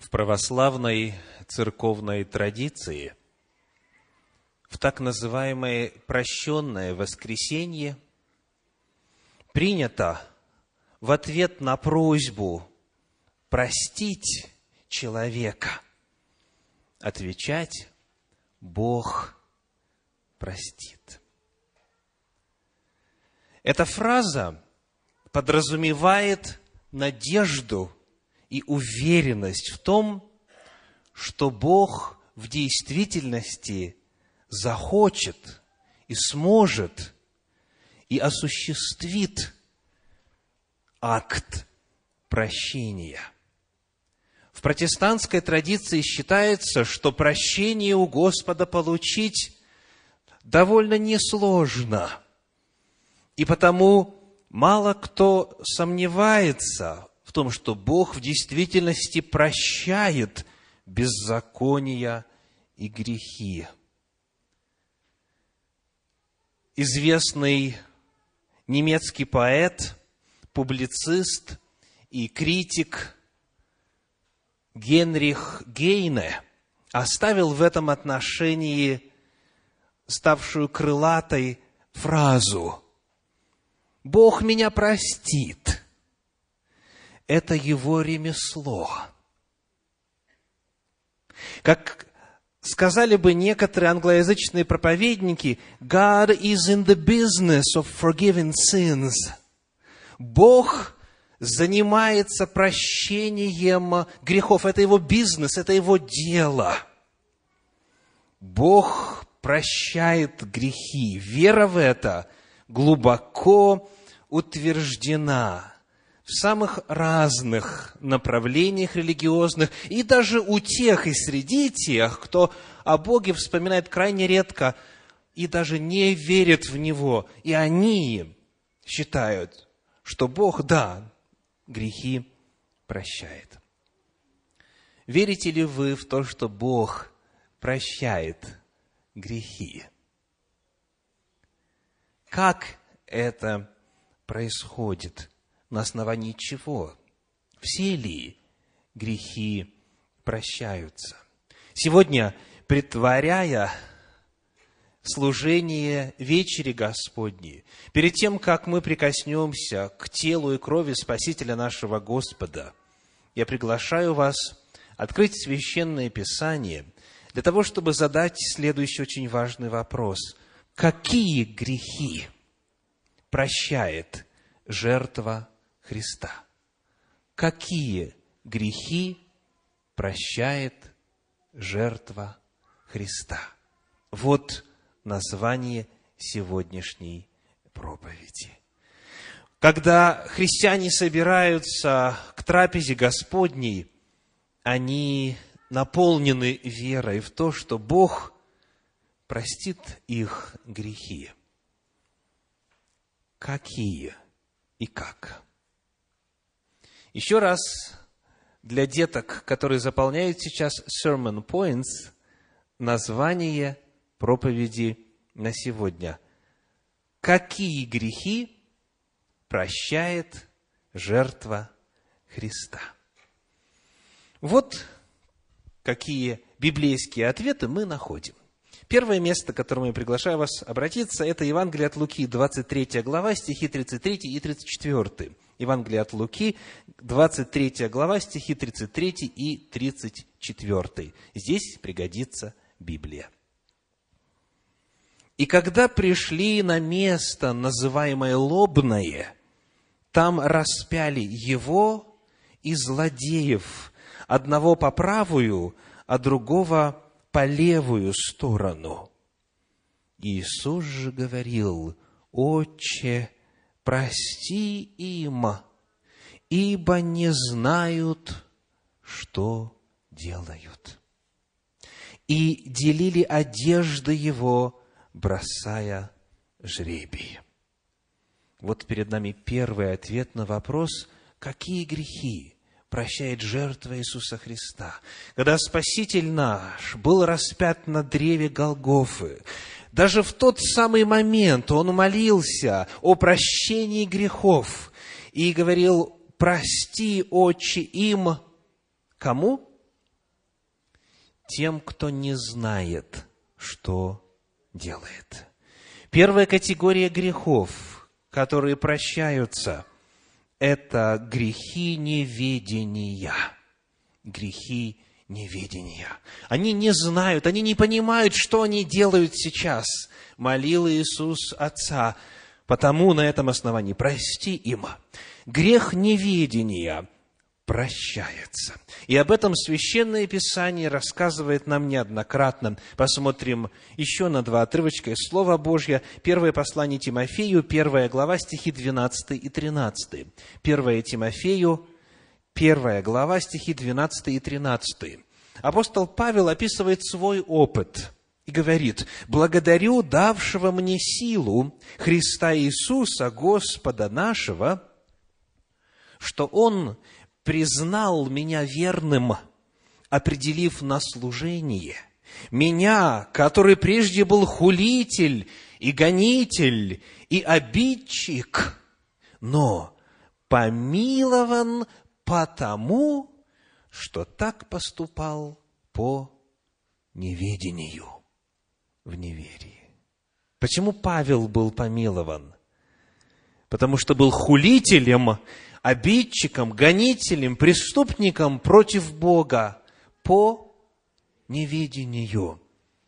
в православной церковной традиции в так называемое прощенное воскресенье принято в ответ на просьбу простить человека отвечать «Бог простит». Эта фраза подразумевает надежду и уверенность в том, что Бог в действительности захочет и сможет и осуществит акт прощения. В протестантской традиции считается, что прощение у Господа получить довольно несложно. И потому мало кто сомневается том, что Бог в действительности прощает беззакония и грехи. Известный немецкий поэт, публицист и критик Генрих Гейне оставил в этом отношении ставшую крылатой фразу «Бог меня простит» это его ремесло. Как сказали бы некоторые англоязычные проповедники, God is in the business of forgiving sins. Бог занимается прощением грехов. Это его бизнес, это его дело. Бог прощает грехи. Вера в это глубоко утверждена в самых разных направлениях религиозных, и даже у тех и среди тех, кто о Боге вспоминает крайне редко и даже не верит в Него, и они считают, что Бог, да, грехи прощает. Верите ли вы в то, что Бог прощает грехи? Как это происходит? На основании чего? Все ли грехи прощаются? Сегодня, притворяя служение вечери Господней, перед тем, как мы прикоснемся к телу и крови Спасителя нашего Господа, я приглашаю вас открыть Священное Писание для того, чтобы задать следующий очень важный вопрос. Какие грехи прощает жертва Христа. Какие грехи прощает жертва Христа? Вот название сегодняшней проповеди. Когда христиане собираются к трапезе Господней, они наполнены верой в то, что Бог простит их грехи. Какие и как? Еще раз, для деток, которые заполняют сейчас sermon points, название проповеди на сегодня. Какие грехи прощает жертва Христа? Вот какие библейские ответы мы находим. Первое место, к которому я приглашаю вас обратиться, это Евангелие от Луки, 23 глава, стихи 33 и 34. Евангелие от Луки, 23 глава, стихи 33 и 34. Здесь пригодится Библия. И когда пришли на место, называемое Лобное, там распяли его и злодеев, одного по правую, а другого по левую сторону. Иисус же говорил, «Отче, прости им, ибо не знают, что делают. И делили одежды его, бросая жребий. Вот перед нами первый ответ на вопрос, какие грехи прощает жертва Иисуса Христа. Когда Спаситель наш был распят на древе Голгофы, даже в тот самый момент он молился о прощении грехов и говорил, прости, Отче, им, кому? тем, кто не знает, что делает. Первая категория грехов, которые прощаются, это грехи неведения. Грехи неведения. Они не знают, они не понимают, что они делают сейчас. Молил Иисус Отца, потому на этом основании прости им. Грех неведения прощается. И об этом Священное Писание рассказывает нам неоднократно. Посмотрим еще на два отрывочка из Слова Божьего. Первое послание Тимофею, первая глава, стихи 12 и 13. Первое Тимофею, первая глава, стихи 12 и 13. Апостол Павел описывает свой опыт и говорит, «Благодарю давшего мне силу Христа Иисуса, Господа нашего, что Он признал меня верным, определив на служение. Меня, который прежде был хулитель и гонитель и обидчик, но помилован потому, что так поступал по неведению, в неверии. Почему Павел был помилован? Потому что был хулителем, обидчиком, гонителем, преступником против Бога по неведению.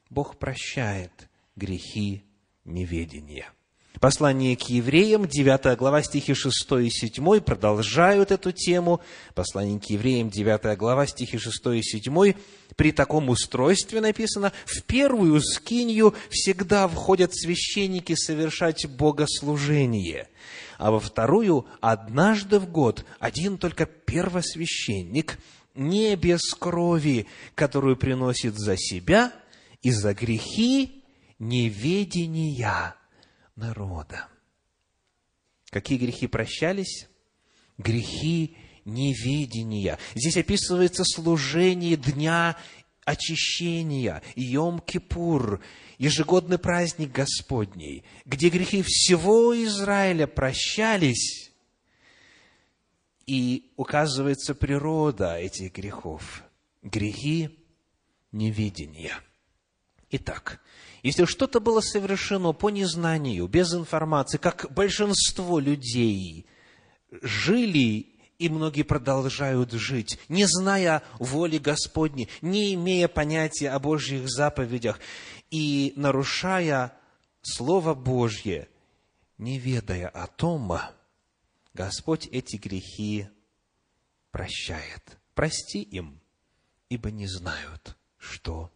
Бог прощает грехи неведения. Послание к евреям, 9 глава, стихи 6 и 7 продолжают эту тему. Послание к евреям, 9 глава, стихи 6 и 7. При таком устройстве написано, в первую скинью всегда входят священники совершать богослужение, а во вторую однажды в год один только первосвященник, не без крови, которую приносит за себя и за грехи неведения народа. Какие грехи прощались? Грехи неведения. Здесь описывается служение дня очищения, Йом-Кипур, ежегодный праздник Господний, где грехи всего Израиля прощались, и указывается природа этих грехов. Грехи неведения. Итак, если что-то было совершено по незнанию, без информации, как большинство людей жили и многие продолжают жить, не зная воли Господней, не имея понятия о Божьих заповедях и нарушая Слово Божье, не ведая о том, Господь эти грехи прощает. Прости им, ибо не знают, что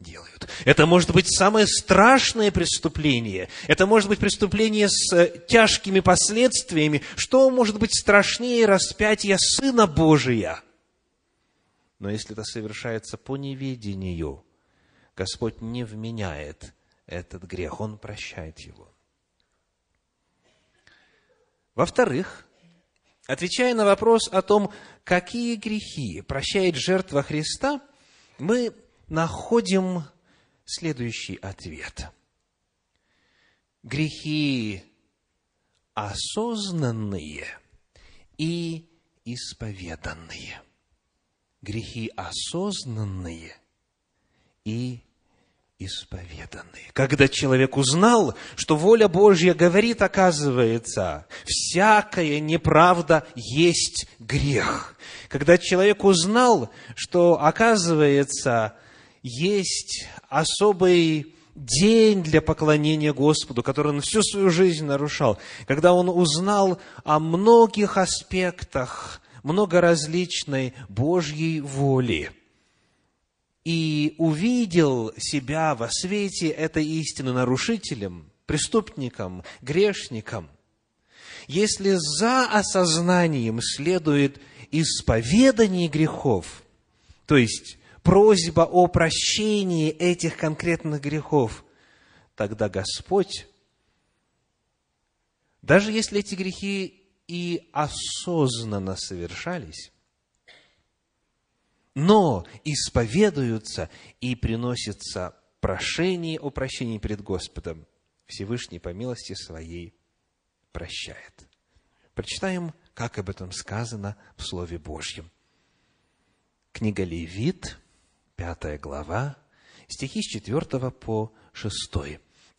делают. Это может быть самое страшное преступление. Это может быть преступление с э, тяжкими последствиями. Что может быть страшнее распятия Сына Божия? Но если это совершается по неведению, Господь не вменяет этот грех, Он прощает его. Во-вторых, отвечая на вопрос о том, какие грехи прощает жертва Христа, мы находим следующий ответ. Грехи осознанные и исповеданные. Грехи осознанные и исповеданные. Когда человек узнал, что воля Божья говорит, оказывается, всякая неправда есть грех. Когда человек узнал, что, оказывается, есть особый день для поклонения Господу, который он всю свою жизнь нарушал, когда он узнал о многих аспектах многоразличной Божьей воли и увидел себя во свете этой истины нарушителем, преступником, грешником, если за осознанием следует исповедание грехов, то есть просьба о прощении этих конкретных грехов, тогда Господь, даже если эти грехи и осознанно совершались, но исповедуются и приносится прошение о прощении перед Господом, Всевышний по милости своей прощает. Прочитаем, как об этом сказано в Слове Божьем. Книга Левит, пятая глава, стихи с 4 по 6.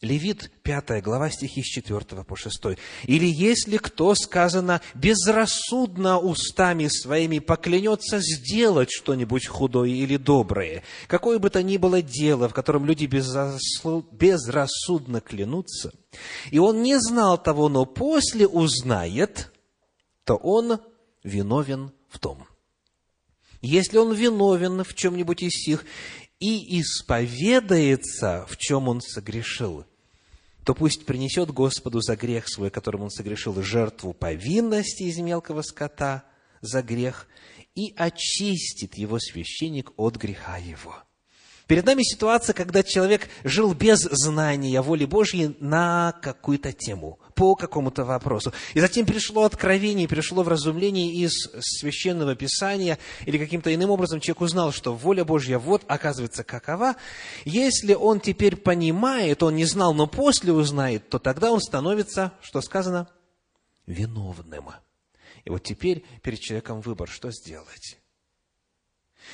Левит, пятая глава, стихи с 4 по 6. «Или если кто, сказано, безрассудно устами своими поклянется сделать что-нибудь худое или доброе, какое бы то ни было дело, в котором люди безрассудно клянутся, и он не знал того, но после узнает, то он виновен в том. Если он виновен в чем-нибудь из сих и исповедается, в чем он согрешил, то пусть принесет Господу за грех свой, которым он согрешил, жертву повинности из мелкого скота за грех, и очистит его священник от греха его. Перед нами ситуация, когда человек жил без знания воли Божьей на какую-то тему, по какому-то вопросу. И затем пришло откровение, пришло вразумление из Священного Писания, или каким-то иным образом человек узнал, что воля Божья вот, оказывается, какова. Если он теперь понимает, он не знал, но после узнает, то тогда он становится, что сказано, виновным. И вот теперь перед человеком выбор, что сделать.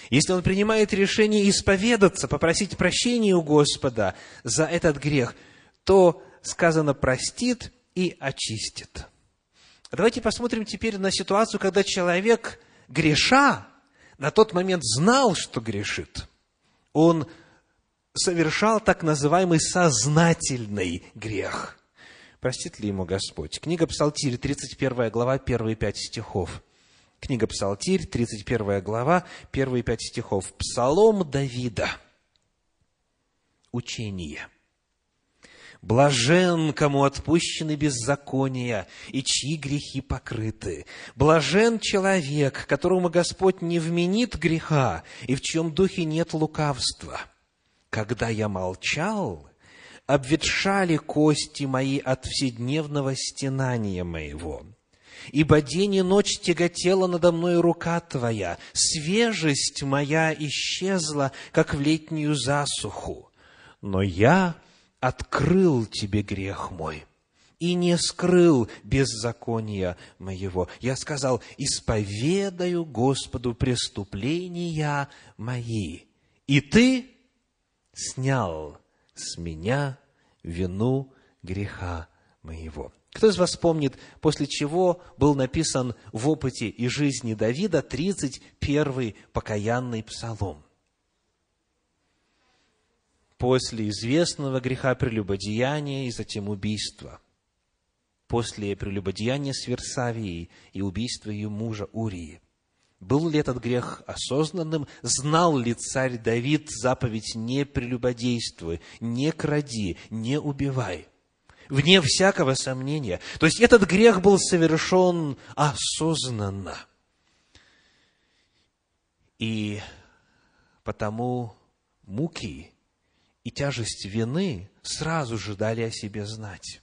Если он принимает решение исповедаться, попросить прощения у Господа за этот грех, то сказано простит и очистит. Давайте посмотрим теперь на ситуацию, когда человек, греша, на тот момент знал, что грешит. Он совершал так называемый сознательный грех. Простит ли ему Господь? Книга Псалтирь, 31 глава, первые пять стихов. Книга Псалтирь, 31 глава, первые пять стихов. Псалом Давида. Учение. Блажен, кому отпущены беззакония, и чьи грехи покрыты. Блажен человек, которому Господь не вменит греха, и в чьем духе нет лукавства. Когда я молчал, обветшали кости мои от вседневного стенания моего ибо день и ночь тяготела надо мной рука Твоя, свежесть моя исчезла, как в летнюю засуху. Но я открыл Тебе грех мой и не скрыл беззакония моего. Я сказал, исповедаю Господу преступления мои, и Ты снял с меня вину греха моего. Кто из вас помнит, после чего был написан в опыте и жизни Давида 31-й покаянный псалом? После известного греха прелюбодеяния и затем убийства. После прелюбодеяния с Версавией и убийства ее мужа Урии. Был ли этот грех осознанным? Знал ли царь Давид заповедь «не прелюбодействуй», «не кради», «не убивай»? Вне всякого сомнения. То есть этот грех был совершен осознанно. И потому муки и тяжесть вины сразу же дали о себе знать.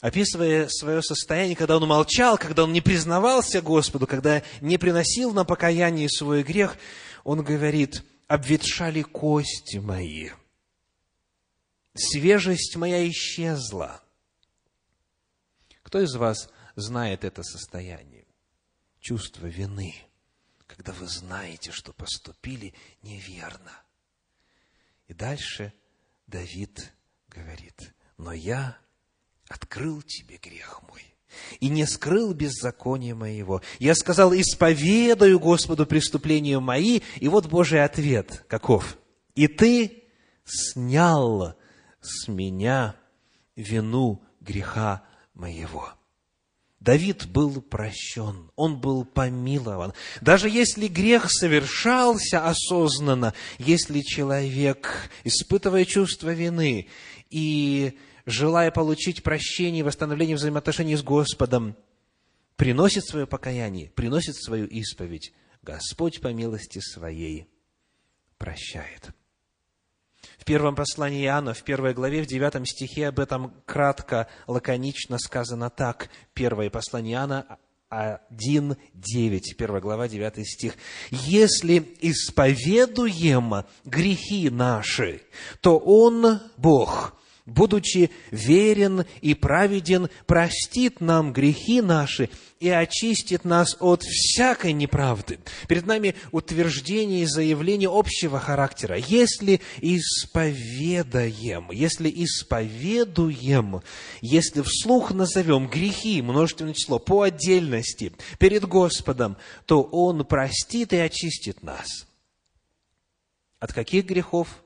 Описывая свое состояние, когда он молчал, когда он не признавался Господу, когда не приносил на покаяние свой грех, он говорит, обветшали кости мои – свежесть моя исчезла. Кто из вас знает это состояние? Чувство вины, когда вы знаете, что поступили неверно. И дальше Давид говорит, но я открыл тебе грех мой и не скрыл беззакония моего. Я сказал, исповедаю Господу преступления мои, и вот Божий ответ каков? И ты снял с меня вину греха моего. Давид был прощен, он был помилован. Даже если грех совершался осознанно, если человек, испытывая чувство вины и желая получить прощение восстановление взаимоотношений с Господом, приносит свое покаяние, приносит свою исповедь, Господь по милости своей прощает. Первом послании Иоанна, в первой главе, в девятом стихе об этом кратко, лаконично сказано так. Первое послание Иоанна 1, 9, первая глава, 9 стих. «Если исповедуем грехи наши, то Он, Бог, будучи верен и праведен, простит нам грехи наши и очистит нас от всякой неправды. Перед нами утверждение и заявление общего характера. Если исповедаем, если исповедуем, если вслух назовем грехи, множественное число, по отдельности, перед Господом, то Он простит и очистит нас. От каких грехов?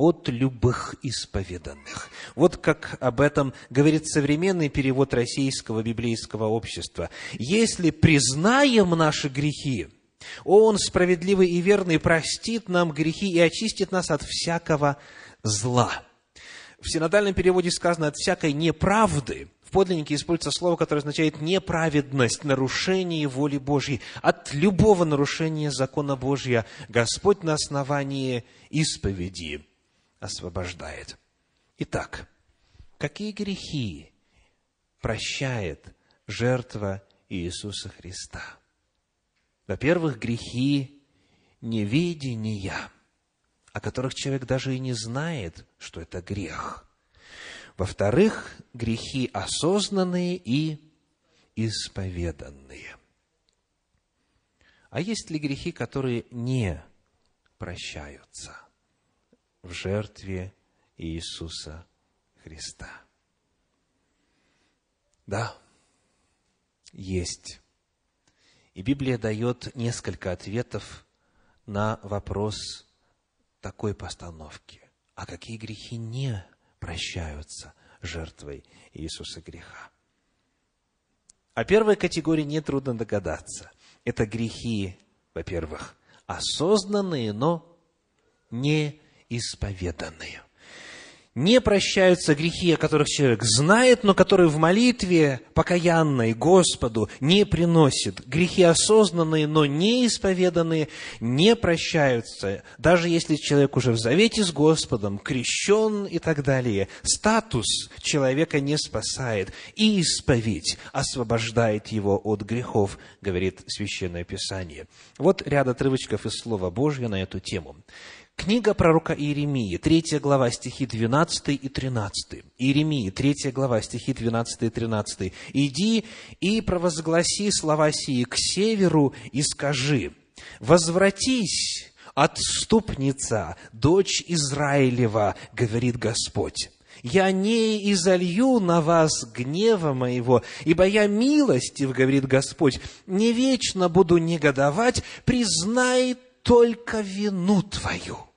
От любых исповеданных. Вот как об этом говорит современный перевод Российского библейского общества. «Если признаем наши грехи, Он, справедливый и верный, простит нам грехи и очистит нас от всякого зла». В синодальном переводе сказано «от всякой неправды», в подлиннике используется слово, которое означает неправедность, нарушение воли Божьей. От любого нарушения закона Божьего Господь на основании исповеди освобождает. Итак, какие грехи прощает жертва Иисуса Христа? Во-первых, грехи неведения, о которых человек даже и не знает, что это грех. Во-вторых, грехи осознанные и исповеданные. А есть ли грехи, которые не прощаются? В жертве Иисуса Христа. Да, есть. И Библия дает несколько ответов на вопрос такой постановки. А какие грехи не прощаются жертвой Иисуса греха? О первой категории нетрудно догадаться. Это грехи, во-первых, осознанные, но не исповеданные. Не прощаются грехи, о которых человек знает, но которые в молитве покаянной Господу не приносит. Грехи осознанные, но не исповеданные, не прощаются. Даже если человек уже в завете с Господом, крещен и так далее, статус человека не спасает. И исповедь освобождает его от грехов, говорит Священное Писание. Вот ряд отрывочков из Слова Божьего на эту тему. Книга пророка Иеремии, 3 глава, стихи 12 и 13. Иеремии, 3 глава, стихи 12 и 13. «Иди и провозгласи слова сии к северу и скажи, возвратись, отступница, дочь Израилева, говорит Господь. Я не изолью на вас гнева моего, ибо я милостив, говорит Господь, не вечно буду негодовать, признай только вину твою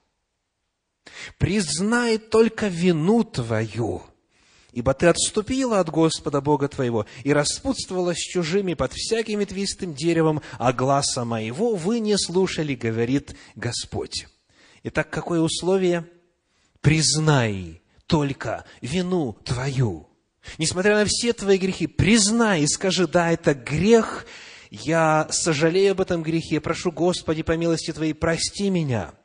признай только вину твою, ибо ты отступила от Господа Бога твоего и распутствовала с чужими под всяким ветвистым деревом, а гласа моего вы не слушали, говорит Господь. Итак, какое условие? Признай только вину твою. Несмотря на все твои грехи, признай и скажи, да, это грех, я сожалею об этом грехе, прошу, Господи, по милости Твоей, прости меня –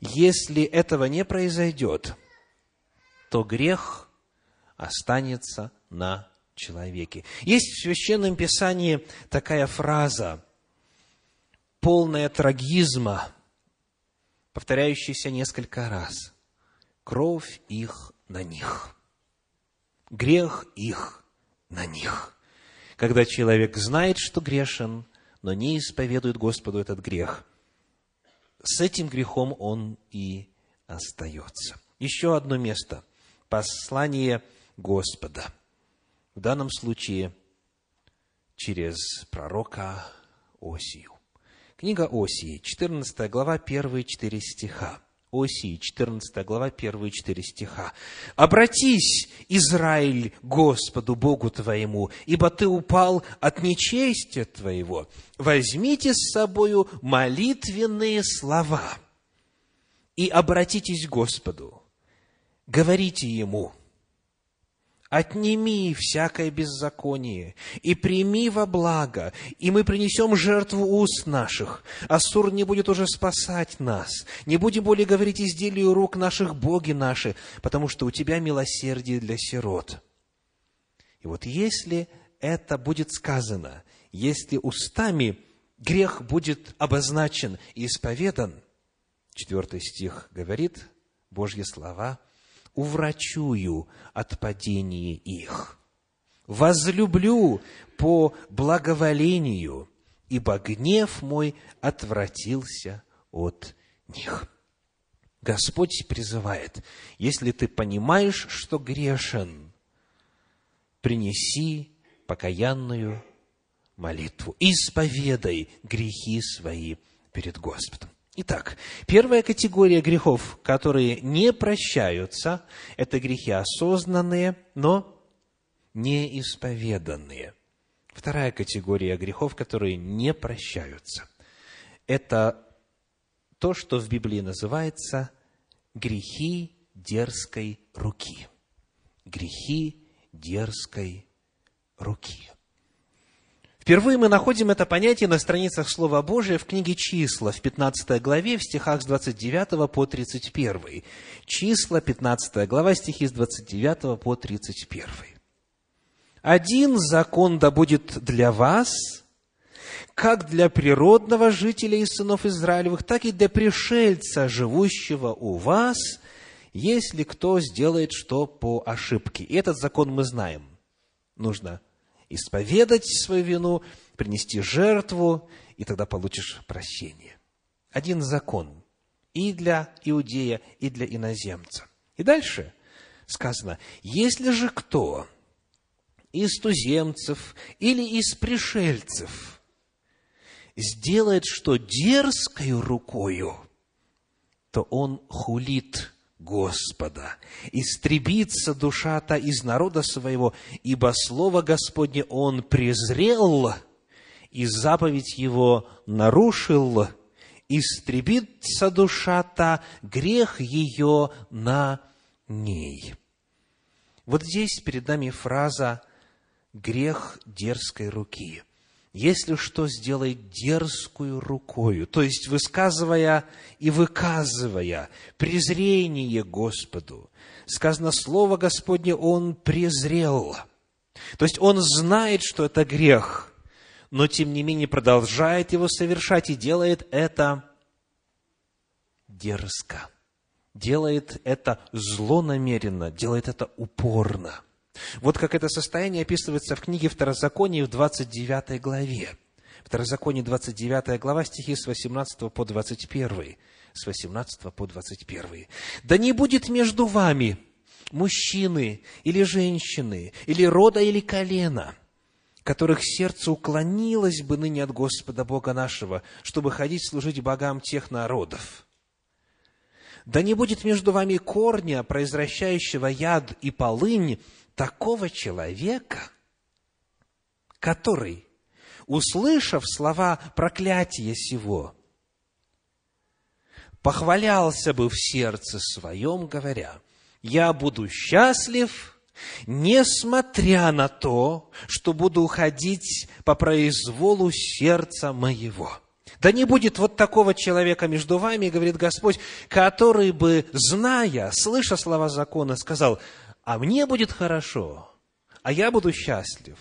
если этого не произойдет, то грех останется на человеке. Есть в Священном Писании такая фраза, полная трагизма, повторяющаяся несколько раз. Кровь их на них. Грех их на них. Когда человек знает, что грешен, но не исповедует Господу этот грех – с этим грехом он и остается. Еще одно место. Послание Господа. В данном случае через пророка Осию. Книга Осии, 14 глава, первые четыре стиха. Осии, 14 глава, первые четыре стиха. «Обратись, Израиль, Господу Богу твоему, ибо ты упал от нечестия твоего. Возьмите с собою молитвенные слова и обратитесь к Господу. Говорите Ему, Отними всякое беззаконие и прими во благо, и мы принесем жертву уст наших. Ассур не будет уже спасать нас. Не будем более говорить изделию рук наших боги наши, потому что у тебя милосердие для сирот. И вот если это будет сказано, если устами грех будет обозначен и исповедан, четвертый стих говорит Божьи слова – уврачую от падения их. Возлюблю по благоволению, ибо гнев мой отвратился от них. Господь призывает, если ты понимаешь, что грешен, принеси покаянную молитву, исповедай грехи свои перед Господом. Итак, первая категория грехов, которые не прощаются, это грехи осознанные, но неисповеданные. Вторая категория грехов, которые не прощаются, это то, что в Библии называется грехи дерзкой руки. Грехи дерзкой руки. Впервые мы находим это понятие на страницах Слова Божия в книге «Числа» в 15 главе, в стихах с 29 по 31. Числа, 15 глава, стихи с 29 по 31. «Один закон да будет для вас, как для природного жителя и сынов Израилевых, так и для пришельца, живущего у вас, если кто сделает что по ошибке». И этот закон мы знаем. Нужно исповедать свою вину, принести жертву, и тогда получишь прощение. Один закон и для иудея, и для иноземца. И дальше сказано, если же кто из туземцев или из пришельцев сделает что дерзкою рукою, то он хулит Господа. Истребится душа-то из народа своего, ибо Слово Господне он презрел, и заповедь его нарушил, истребится душа-то, грех ее на ней. Вот здесь перед нами фраза «грех дерзкой руки» если что, сделай дерзкую рукою, то есть высказывая и выказывая презрение Господу. Сказано слово Господне, он презрел. То есть он знает, что это грех, но тем не менее продолжает его совершать и делает это дерзко, делает это злонамеренно, делает это упорно – вот как это состояние описывается в книге Второзаконии в 29 главе. Второзаконие 29 глава, стихи с 18 по 21. С 18 по 21. «Да не будет между вами мужчины или женщины, или рода, или колена, которых сердце уклонилось бы ныне от Господа Бога нашего, чтобы ходить служить богам тех народов. Да не будет между вами корня, произвращающего яд и полынь, такого человека, который, услышав слова проклятия сего, похвалялся бы в сердце своем, говоря, «Я буду счастлив, несмотря на то, что буду уходить по произволу сердца моего». Да не будет вот такого человека между вами, говорит Господь, который бы, зная, слыша слова закона, сказал, а мне будет хорошо, а я буду счастлив,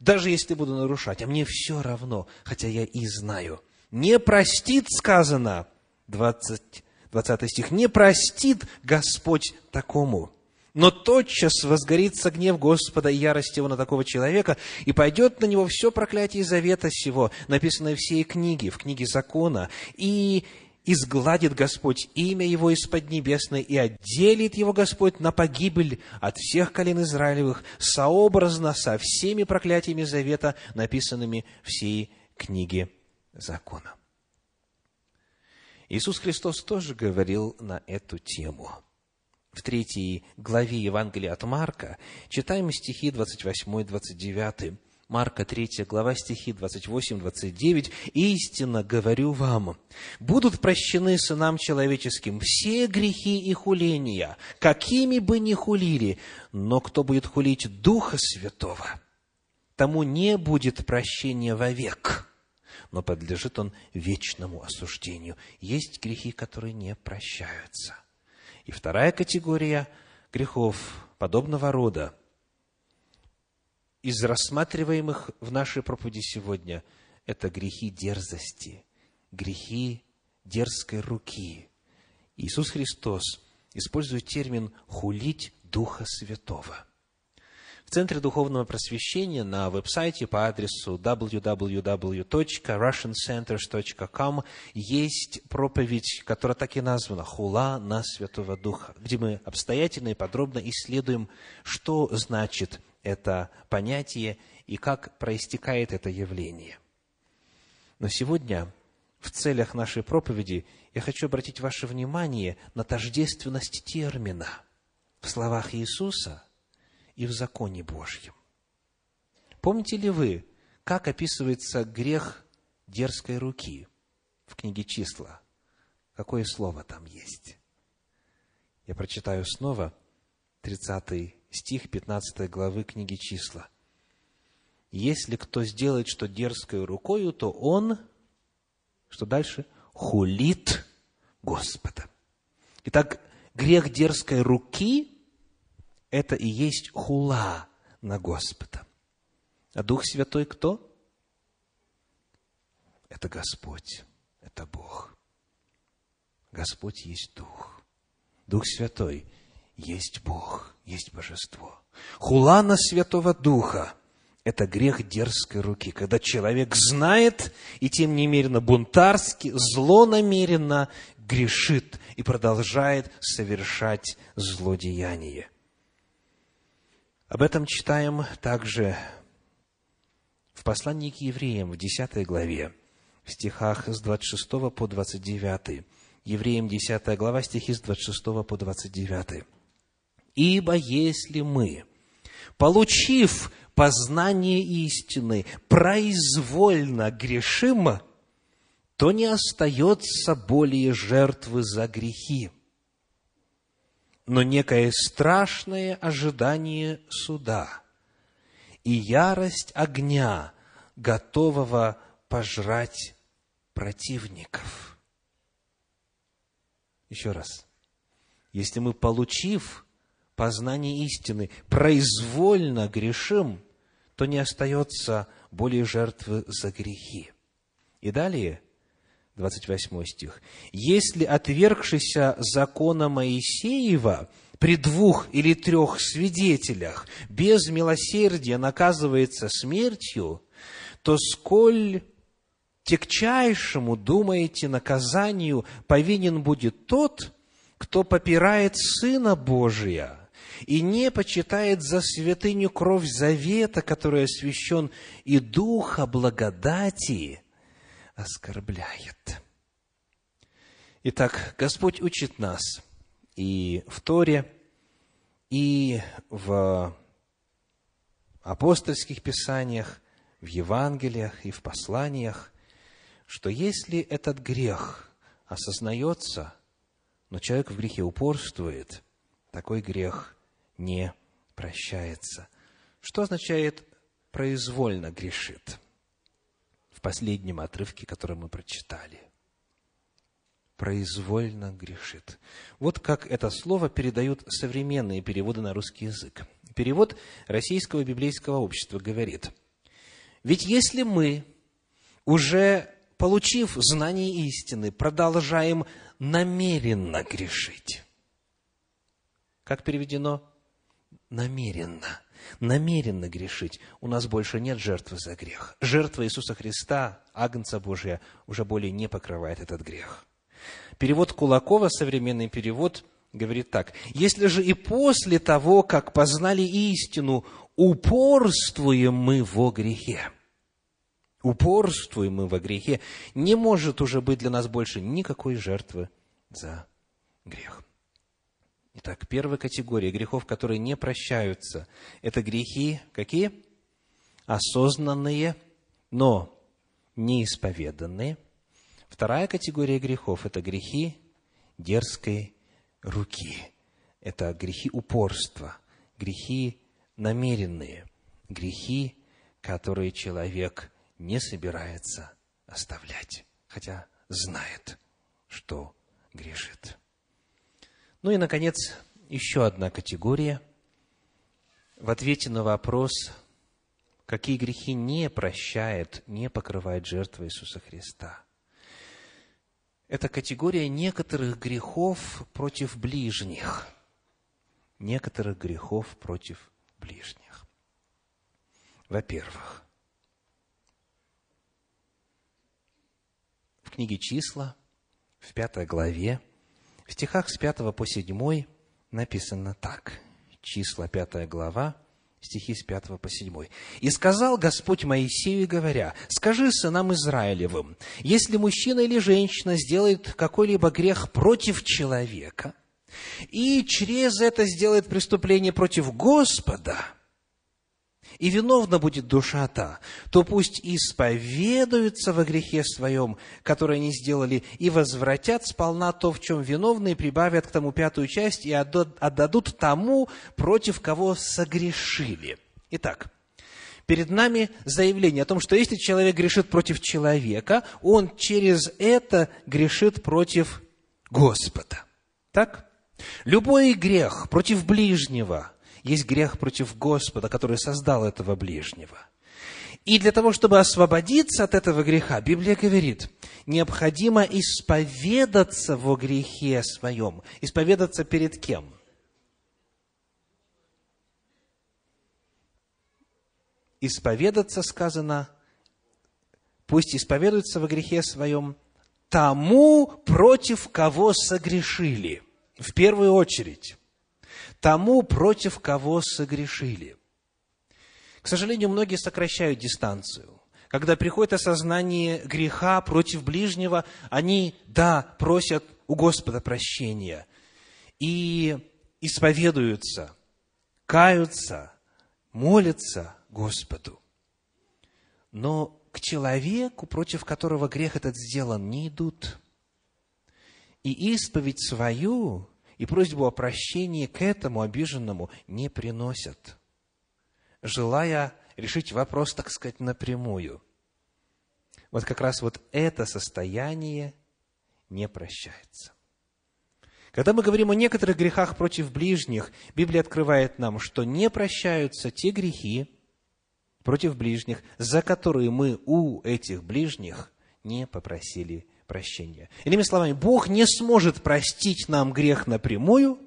даже если буду нарушать, а мне все равно, хотя я и знаю. Не простит, сказано, 20, 20 стих, не простит Господь такому. Но тотчас возгорится гнев Господа и ярость его на такого человека, и пойдет на него все проклятие завета сего, написанное в всей книге, в книге закона, и изгладит Господь имя его из Поднебесной и отделит его Господь на погибель от всех колен Израилевых, сообразно со всеми проклятиями завета, написанными всей книге закона. Иисус Христос тоже говорил на эту тему. В третьей главе Евангелия от Марка читаем стихи 28-29. Марка 3 глава, стихи 28-29. «Истинно говорю вам, будут прощены сынам человеческим все грехи и хуления, какими бы ни хулили, но кто будет хулить Духа Святого, тому не будет прощения вовек, но подлежит он вечному осуждению. Есть грехи, которые не прощаются. И вторая категория грехов подобного рода – из рассматриваемых в нашей проповеди сегодня – это грехи дерзости, грехи дерзкой руки. Иисус Христос использует термин «хулить Духа Святого». В Центре Духовного Просвещения на веб-сайте по адресу www.russiancenters.com есть проповедь, которая так и названа «Хула на Святого Духа», где мы обстоятельно и подробно исследуем, что значит это понятие и как проистекает это явление. Но сегодня в целях нашей проповеди я хочу обратить ваше внимание на тождественность термина в словах Иисуса и в законе Божьем. Помните ли вы, как описывается грех дерзкой руки в книге числа? Какое слово там есть? Я прочитаю снова 30 стих 15 главы книги числа. Если кто сделает что дерзкой рукою, то он, что дальше? Хулит Господа. Итак, грех дерзкой руки – это и есть хула на Господа. А Дух Святой кто? Это Господь, это Бог. Господь есть Дух. Дух Святой есть Бог, есть Божество. Хула на Святого Духа – это грех дерзкой руки, когда человек знает и тем немерено бунтарски, злонамеренно грешит и продолжает совершать злодеяние. Об этом читаем также в послании к евреям в 10 главе, в стихах с 26 по 29. Евреям 10 глава, стихи с 26 по 29. «Ибо если мы, получив познание истины, произвольно грешим, то не остается более жертвы за грехи, но некое страшное ожидание суда и ярость огня, готового пожрать противников. Еще раз. Если мы, получив познание истины, произвольно грешим, то не остается более жертвы за грехи. И далее – 28 стих. «Если отвергшийся закона Моисеева при двух или трех свидетелях без милосердия наказывается смертью, то сколь тягчайшему, думаете, наказанию повинен будет тот, кто попирает Сына Божия и не почитает за святыню кровь завета, который освящен, и Духа благодати, оскорбляет. Итак, Господь учит нас и в Торе, и в апостольских писаниях, в Евангелиях и в посланиях, что если этот грех осознается, но человек в грехе упорствует, такой грех не прощается. Что означает произвольно грешит? в последнем отрывке, который мы прочитали. Произвольно грешит. Вот как это слово передают современные переводы на русский язык. Перевод Российского библейского общества говорит, ведь если мы, уже получив знание истины, продолжаем намеренно грешить, как переведено? Намеренно намеренно грешить, у нас больше нет жертвы за грех. Жертва Иисуса Христа, Агнца Божия, уже более не покрывает этот грех. Перевод Кулакова, современный перевод, говорит так. «Если же и после того, как познали истину, упорствуем мы во грехе, упорствуем мы во грехе, не может уже быть для нас больше никакой жертвы за грех. Итак, первая категория грехов, которые не прощаются, это грехи какие? Осознанные, но неисповеданные. Вторая категория грехов – это грехи дерзкой руки. Это грехи упорства, грехи намеренные, грехи, которые человек не собирается оставлять, хотя знает, что грешит. Ну и, наконец, еще одна категория. В ответе на вопрос, какие грехи не прощает, не покрывает жертва Иисуса Христа. это категория некоторых грехов против ближних. Некоторых грехов против ближних. Во-первых, в книге «Числа», в пятой главе, в стихах с 5 по 7 написано так. Числа, пятая глава, стихи с 5 по 7. «И сказал Господь Моисею, говоря, «Скажи сынам Израилевым, если мужчина или женщина сделает какой-либо грех против человека, и через это сделает преступление против Господа, и виновна будет душа та, то пусть исповедуются во грехе своем, который они сделали, и возвратят сполна то, в чем виновны, и прибавят к тому пятую часть, и отдадут тому, против кого согрешили. Итак, перед нами заявление о том, что если человек грешит против человека, он через это грешит против Господа. Так? Любой грех против ближнего – есть грех против Господа, который создал этого ближнего. И для того, чтобы освободиться от этого греха, Библия говорит, необходимо исповедаться во грехе своем. Исповедаться перед кем? Исповедаться сказано, пусть исповедуется во грехе своем тому, против кого согрешили. В первую очередь тому, против кого согрешили. К сожалению, многие сокращают дистанцию. Когда приходит осознание греха против ближнего, они, да, просят у Господа прощения и исповедуются, каются, молятся Господу. Но к человеку, против которого грех этот сделан, не идут. И исповедь свою и просьбу о прощении к этому обиженному не приносят, желая решить вопрос, так сказать, напрямую. Вот как раз вот это состояние не прощается. Когда мы говорим о некоторых грехах против ближних, Библия открывает нам, что не прощаются те грехи против ближних, за которые мы у этих ближних не попросили прощения. Иными словами, Бог не сможет простить нам грех напрямую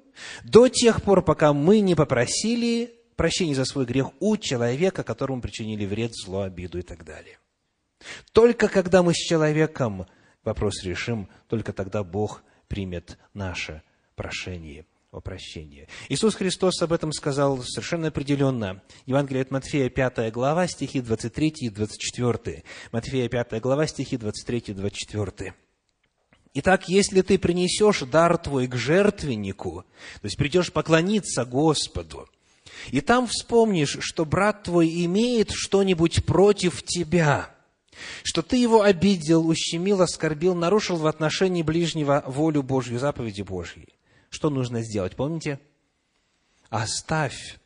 до тех пор, пока мы не попросили прощения за свой грех у человека, которому причинили вред, зло, обиду и так далее. Только когда мы с человеком вопрос решим, только тогда Бог примет наше прошение о прощении. Иисус Христос об этом сказал совершенно определенно. Евангелие от Матфея, 5 глава, стихи 23 и 24. Матфея, 5 глава, стихи 23 и 24. Итак, если ты принесешь дар твой к жертвеннику, то есть придешь поклониться Господу, и там вспомнишь, что брат твой имеет что-нибудь против тебя, что ты его обидел, ущемил, оскорбил, нарушил в отношении ближнего волю Божью, заповеди Божьей, что нужно сделать, помните? Оставь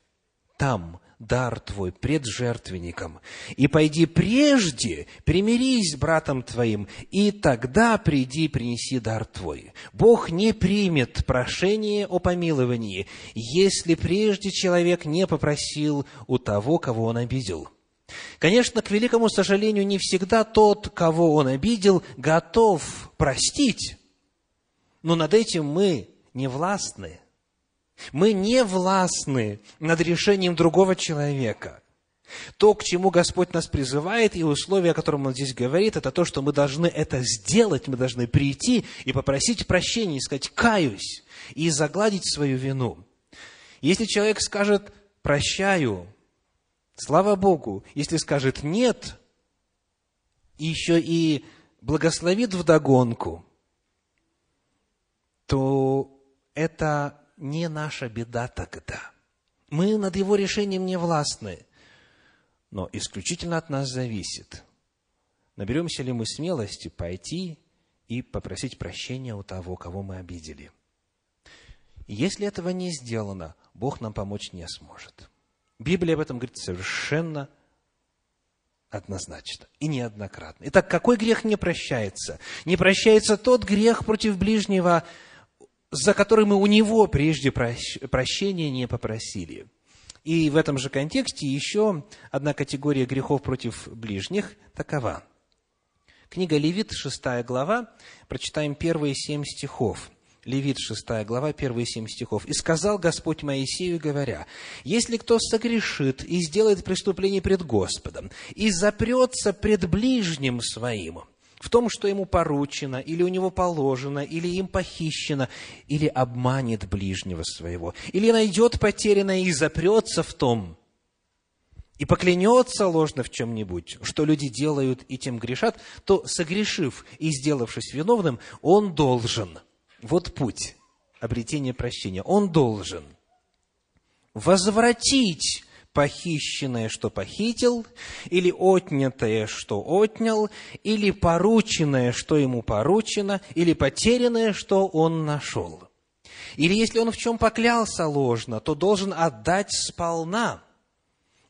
там дар твой пред жертвенником, и пойди прежде, примирись с братом твоим, и тогда приди, принеси дар твой. Бог не примет прошение о помиловании, если прежде человек не попросил у того, кого он обидел. Конечно, к великому сожалению, не всегда тот, кого он обидел, готов простить, но над этим мы не властны. Мы не властны над решением другого человека. То, к чему Господь нас призывает, и условия, о котором Он здесь говорит, это то, что мы должны это сделать, мы должны прийти и попросить прощения, сказать «каюсь», и загладить свою вину. Если человек скажет «прощаю», слава Богу, если скажет «нет», еще и благословит вдогонку, то это не наша беда тогда. Мы над его решением не властны, но исключительно от нас зависит, наберемся ли мы смелости пойти и попросить прощения у того, кого мы обидели. если этого не сделано, Бог нам помочь не сможет. Библия об этом говорит совершенно однозначно и неоднократно. Итак, какой грех не прощается? Не прощается тот грех против ближнего, за который мы у него прежде прощения не попросили. И в этом же контексте еще одна категория грехов против ближних такова. Книга Левит, шестая глава, прочитаем первые семь стихов. Левит, шестая глава, первые семь стихов. «И сказал Господь Моисею, говоря, «Если кто согрешит и сделает преступление пред Господом, и запрется пред ближним своим, в том, что ему поручено, или у него положено, или им похищено, или обманет ближнего своего, или найдет потерянное и запрется в том, и поклянется ложно в чем-нибудь, что люди делают и тем грешат, то, согрешив и сделавшись виновным, он должен – вот путь обретения прощения. Он должен возвратить похищенное, что похитил, или отнятое, что отнял, или порученное, что ему поручено, или потерянное, что он нашел. Или если он в чем поклялся ложно, то должен отдать сполна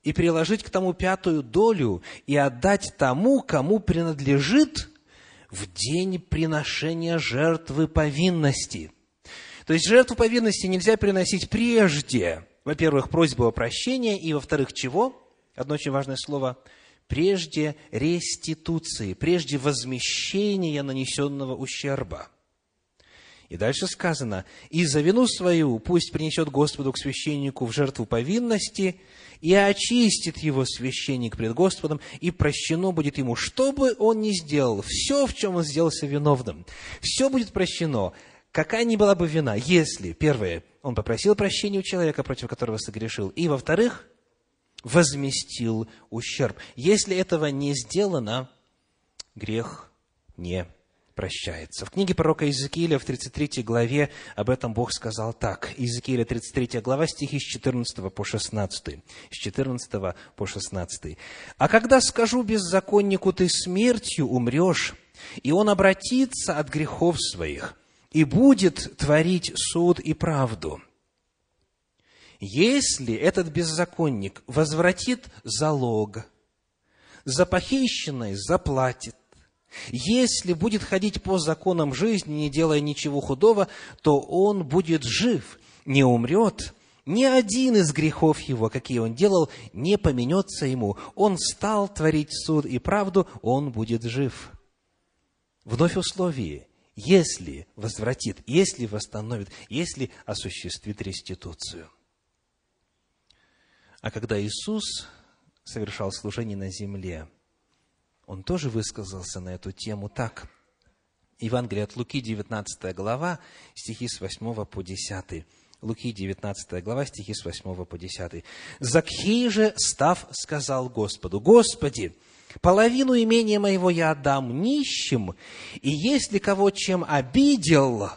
и приложить к тому пятую долю и отдать тому, кому принадлежит в день приношения жертвы повинности. То есть жертву повинности нельзя приносить прежде, во-первых, просьбу о прощении, и, во-вторых, чего? Одно очень важное слово – прежде реституции, прежде возмещения нанесенного ущерба. И дальше сказано, «И за вину свою пусть принесет Господу к священнику в жертву повинности, и очистит его священник пред Господом, и прощено будет ему, что бы он ни сделал, все, в чем он сделался виновным, все будет прощено, какая ни была бы вина, если, первое, он попросил прощения у человека, против которого согрешил, и, во-вторых, возместил ущерб. Если этого не сделано, грех не прощается. В книге пророка Иезекииля в 33 главе об этом Бог сказал так. Иезекииля 33 глава, стихи с 14 по 16. С 14 по 16. «А когда скажу беззаконнику, ты смертью умрешь, и он обратится от грехов своих, и будет творить суд и правду». Если этот беззаконник возвратит залог, за похищенное заплатит, если будет ходить по законам жизни, не делая ничего худого, то он будет жив, не умрет. Ни один из грехов его, какие он делал, не поменется ему. Он стал творить суд и правду, он будет жив. Вновь условие. Если возвратит, если восстановит, если осуществит реституцию. А когда Иисус совершал служение на земле – он тоже высказался на эту тему так. Евангелие от Луки, 19 глава, стихи с 8 по 10. Луки, 19 глава, стихи с 8 по 10. «Закхей же, став, сказал Господу, «Господи, половину имения моего я отдам нищим, и если кого чем обидел,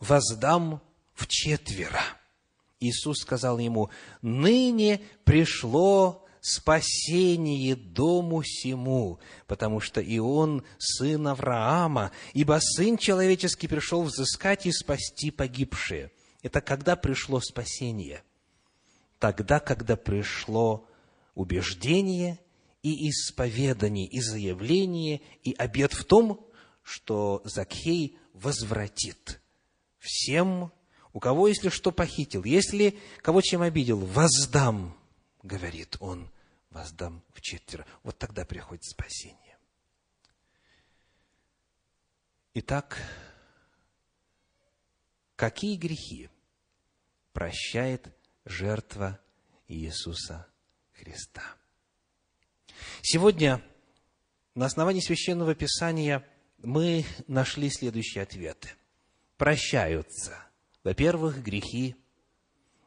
воздам в четверо». Иисус сказал ему, «Ныне пришло спасение дому сему, потому что и он сын Авраама, ибо сын человеческий пришел взыскать и спасти погибшие. Это когда пришло спасение? Тогда, когда пришло убеждение и исповедание, и заявление, и обет в том, что Закхей возвратит всем, у кого, если что, похитил, если кого чем обидел, воздам, говорит он, воздам в четверо. Вот тогда приходит спасение. Итак, какие грехи прощает жертва Иисуса Христа? Сегодня на основании Священного Писания мы нашли следующие ответы. Прощаются, во-первых, грехи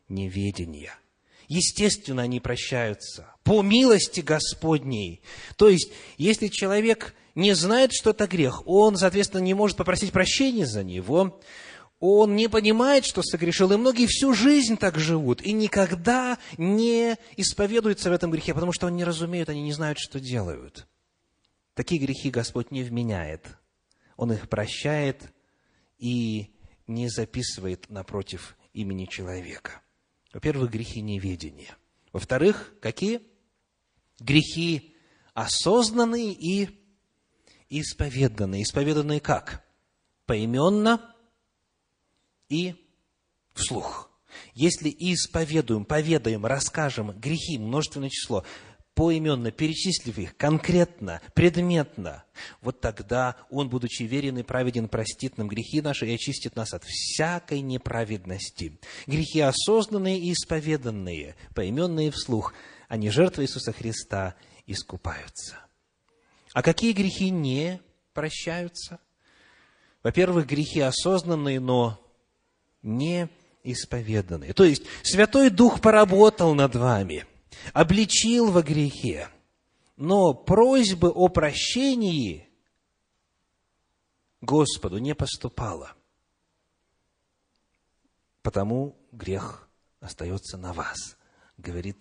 неведения – естественно, они прощаются по милости Господней. То есть, если человек не знает, что это грех, он, соответственно, не может попросить прощения за него, он не понимает, что согрешил, и многие всю жизнь так живут, и никогда не исповедуются в этом грехе, потому что они не разумеют, они не знают, что делают. Такие грехи Господь не вменяет. Он их прощает и не записывает напротив имени человека. Во-первых, грехи неведения. Во-вторых, какие? Грехи осознанные и исповеданные. Исповеданные как? Поименно и вслух. Если исповедуем, поведаем, расскажем грехи, множественное число, поименно, перечислив их конкретно, предметно, вот тогда Он, будучи верен и праведен, простит нам грехи наши и очистит нас от всякой неправедности. Грехи осознанные и исповеданные, поименные вслух, они жертвы Иисуса Христа искупаются. А какие грехи не прощаются? Во-первых, грехи осознанные, но не исповеданные. То есть, Святой Дух поработал над вами, обличил во грехе, но просьбы о прощении Господу не поступало. Потому грех остается на вас, говорит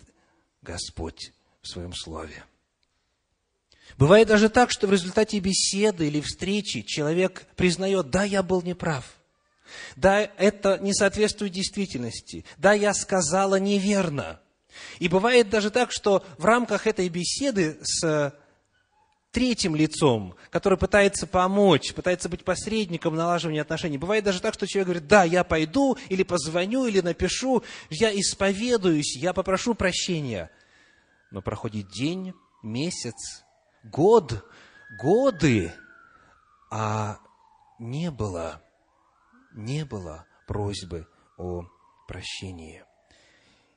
Господь в своем Слове. Бывает даже так, что в результате беседы или встречи человек признает, да, я был неправ. Да, это не соответствует действительности. Да, я сказала неверно. И бывает даже так, что в рамках этой беседы с третьим лицом, который пытается помочь, пытается быть посредником налаживания отношений. Бывает даже так, что человек говорит, да, я пойду, или позвоню, или напишу, я исповедуюсь, я попрошу прощения. Но проходит день, месяц, год, годы, а не было, не было просьбы о прощении.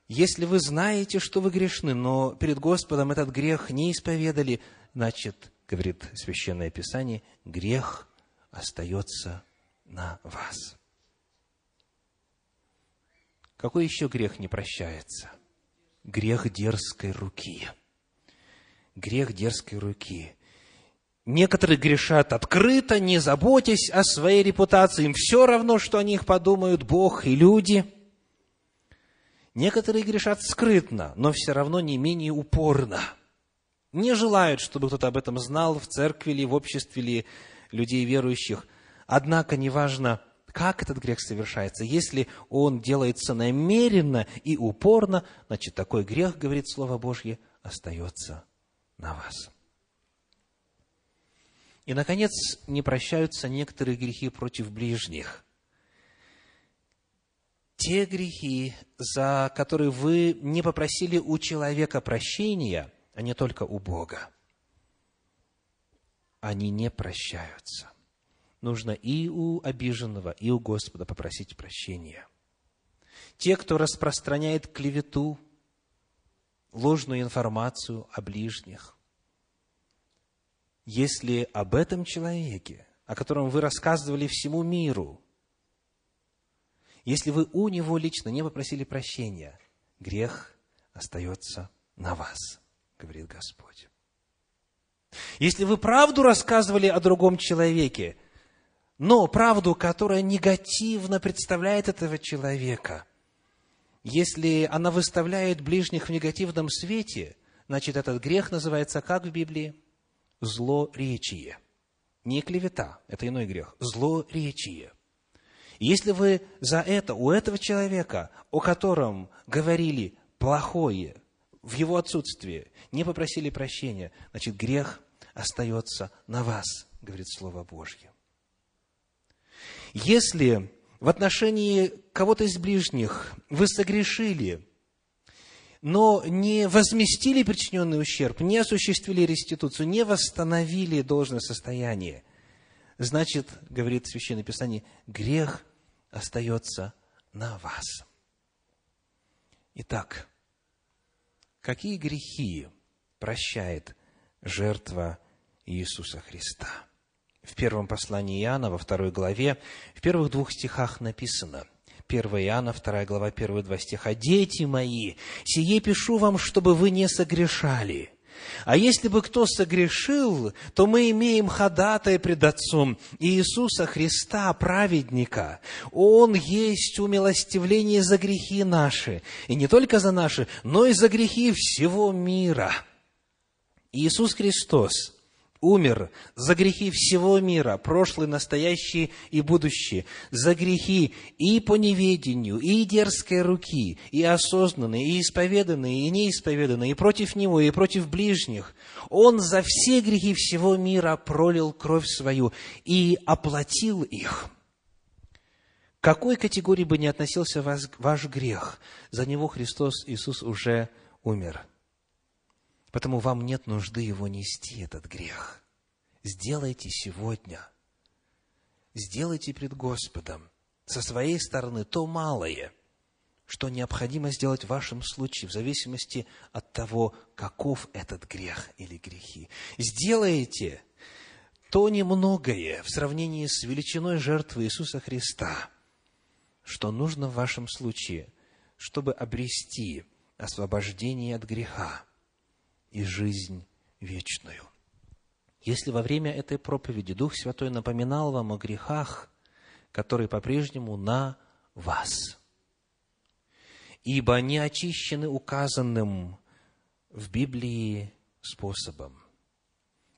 Если вы знаете, что вы грешны, но перед Господом этот грех не исповедали, значит, говорит Священное Писание, грех остается на вас. Какой еще грех не прощается? Грех дерзкой руки – грех дерзкой руки. Некоторые грешат открыто, не заботясь о своей репутации. Им все равно, что о них подумают Бог и люди. Некоторые грешат скрытно, но все равно не менее упорно. Не желают, чтобы кто-то об этом знал в церкви или в обществе или людей верующих. Однако неважно, как этот грех совершается. Если он делается намеренно и упорно, значит, такой грех, говорит Слово Божье, остается на вас. И, наконец, не прощаются некоторые грехи против ближних. Те грехи, за которые вы не попросили у человека прощения, а не только у Бога, они не прощаются. Нужно и у обиженного, и у Господа попросить прощения. Те, кто распространяет клевету, ложную информацию о ближних. Если об этом человеке, о котором вы рассказывали всему миру, если вы у него лично не попросили прощения, грех остается на вас, говорит Господь. Если вы правду рассказывали о другом человеке, но правду, которая негативно представляет этого человека, если она выставляет ближних в негативном свете, значит, этот грех называется как в Библии? Злоречие. Не клевета, это иной грех. Злоречие. Если вы за это у этого человека, о котором говорили плохое в его отсутствие, не попросили прощения, значит, грех остается на вас, говорит Слово Божье. Если в отношении кого-то из ближних вы согрешили, но не возместили причиненный ущерб, не осуществили реституцию, не восстановили должное состояние, значит, говорит Священное Писание, грех остается на вас. Итак, какие грехи прощает жертва Иисуса Христа? в первом послании Иоанна, во второй главе, в первых двух стихах написано, 1 Иоанна, 2 глава, первые два стиха, «Дети мои, сие пишу вам, чтобы вы не согрешали». А если бы кто согрешил, то мы имеем ходатая пред Отцом Иисуса Христа, праведника. Он есть умилостивление за грехи наши. И не только за наши, но и за грехи всего мира. Иисус Христос – умер за грехи всего мира, прошлые, настоящие и будущие, за грехи и по неведению, и дерзкой руки, и осознанные, и исповеданные, и неисповеданные, и против Него, и против ближних. Он за все грехи всего мира пролил кровь свою и оплатил их. К какой категории бы ни относился ваш, грех, за него Христос Иисус уже умер. Потому вам нет нужды его нести, этот грех. Сделайте сегодня, сделайте пред Господом со своей стороны то малое, что необходимо сделать в вашем случае, в зависимости от того, каков этот грех или грехи. Сделайте то немногое в сравнении с величиной жертвы Иисуса Христа, что нужно в вашем случае, чтобы обрести освобождение от греха и жизнь вечную. Если во время этой проповеди Дух Святой напоминал вам о грехах, которые по-прежнему на вас, ибо они очищены указанным в Библии способом,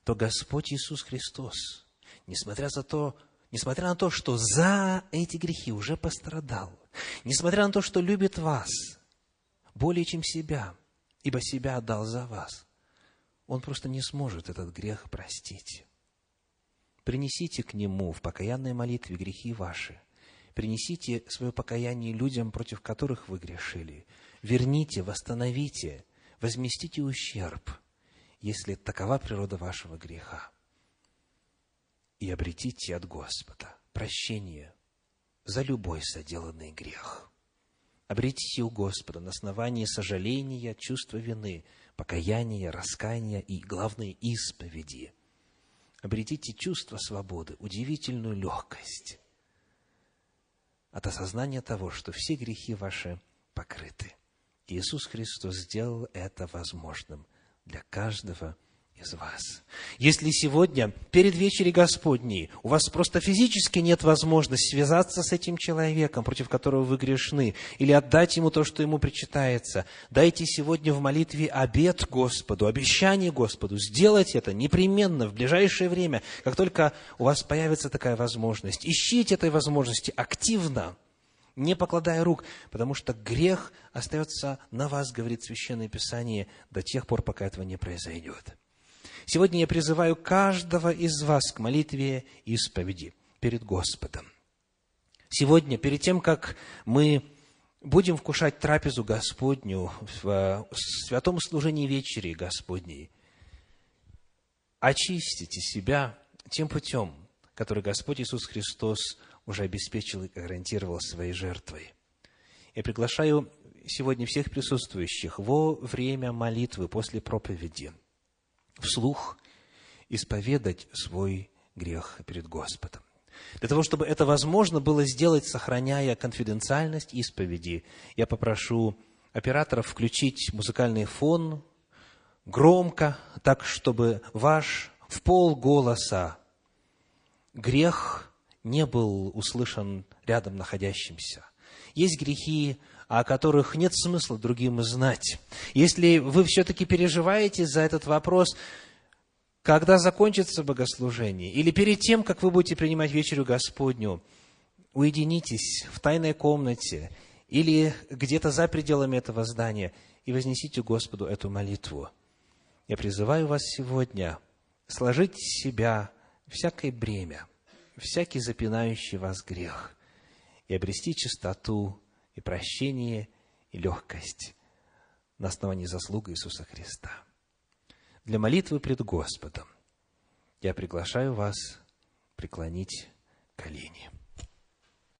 то Господь Иисус Христос, несмотря, за то, несмотря на то, что за эти грехи уже пострадал, несмотря на то, что любит вас более, чем себя, ибо себя отдал за вас, Он просто не сможет этот грех простить. Принесите к Нему в покаянной молитве грехи ваши, принесите свое покаяние людям, против которых вы грешили, верните, восстановите, возместите ущерб – если такова природа вашего греха. И обретите от Господа прощение за любой соделанный грех. Обретите у Господа на основании сожаления, чувства вины, покаяния, раскаяния и, главное, исповеди. Обретите чувство свободы, удивительную легкость от осознания того, что все грехи ваши покрыты. Иисус Христос сделал это возможным для каждого из вас. Если сегодня, перед вечерей Господней, у вас просто физически нет возможности связаться с этим человеком, против которого вы грешны, или отдать ему то, что ему причитается, дайте сегодня в молитве обет Господу, обещание Господу, сделать это непременно в ближайшее время, как только у вас появится такая возможность. Ищите этой возможности активно – не покладая рук, потому что грех остается на вас, говорит Священное Писание, до тех пор, пока этого не произойдет. Сегодня я призываю каждого из вас к молитве исповеди перед Господом. Сегодня, перед тем, как мы будем вкушать трапезу Господню в святом служении вечери Господней, очистите себя тем путем, который Господь Иисус Христос уже обеспечил и гарантировал своей жертвой. Я приглашаю сегодня всех присутствующих во время молитвы после проповеди вслух исповедать свой грех перед Господом. Для того, чтобы это возможно было сделать, сохраняя конфиденциальность исповеди, я попрошу операторов включить музыкальный фон громко, так, чтобы ваш в пол голоса грех не был услышан рядом находящимся. Есть грехи, о которых нет смысла другим знать. Если вы все-таки переживаете за этот вопрос, когда закончится богослужение, или перед тем, как вы будете принимать вечерю Господню, уединитесь в тайной комнате или где-то за пределами этого здания и вознесите Господу эту молитву. Я призываю вас сегодня сложить с себя всякое бремя – всякий запинающий вас грех, и обрести чистоту, и прощение, и легкость на основании заслуг Иисуса Христа. Для молитвы пред Господом я приглашаю вас преклонить колени.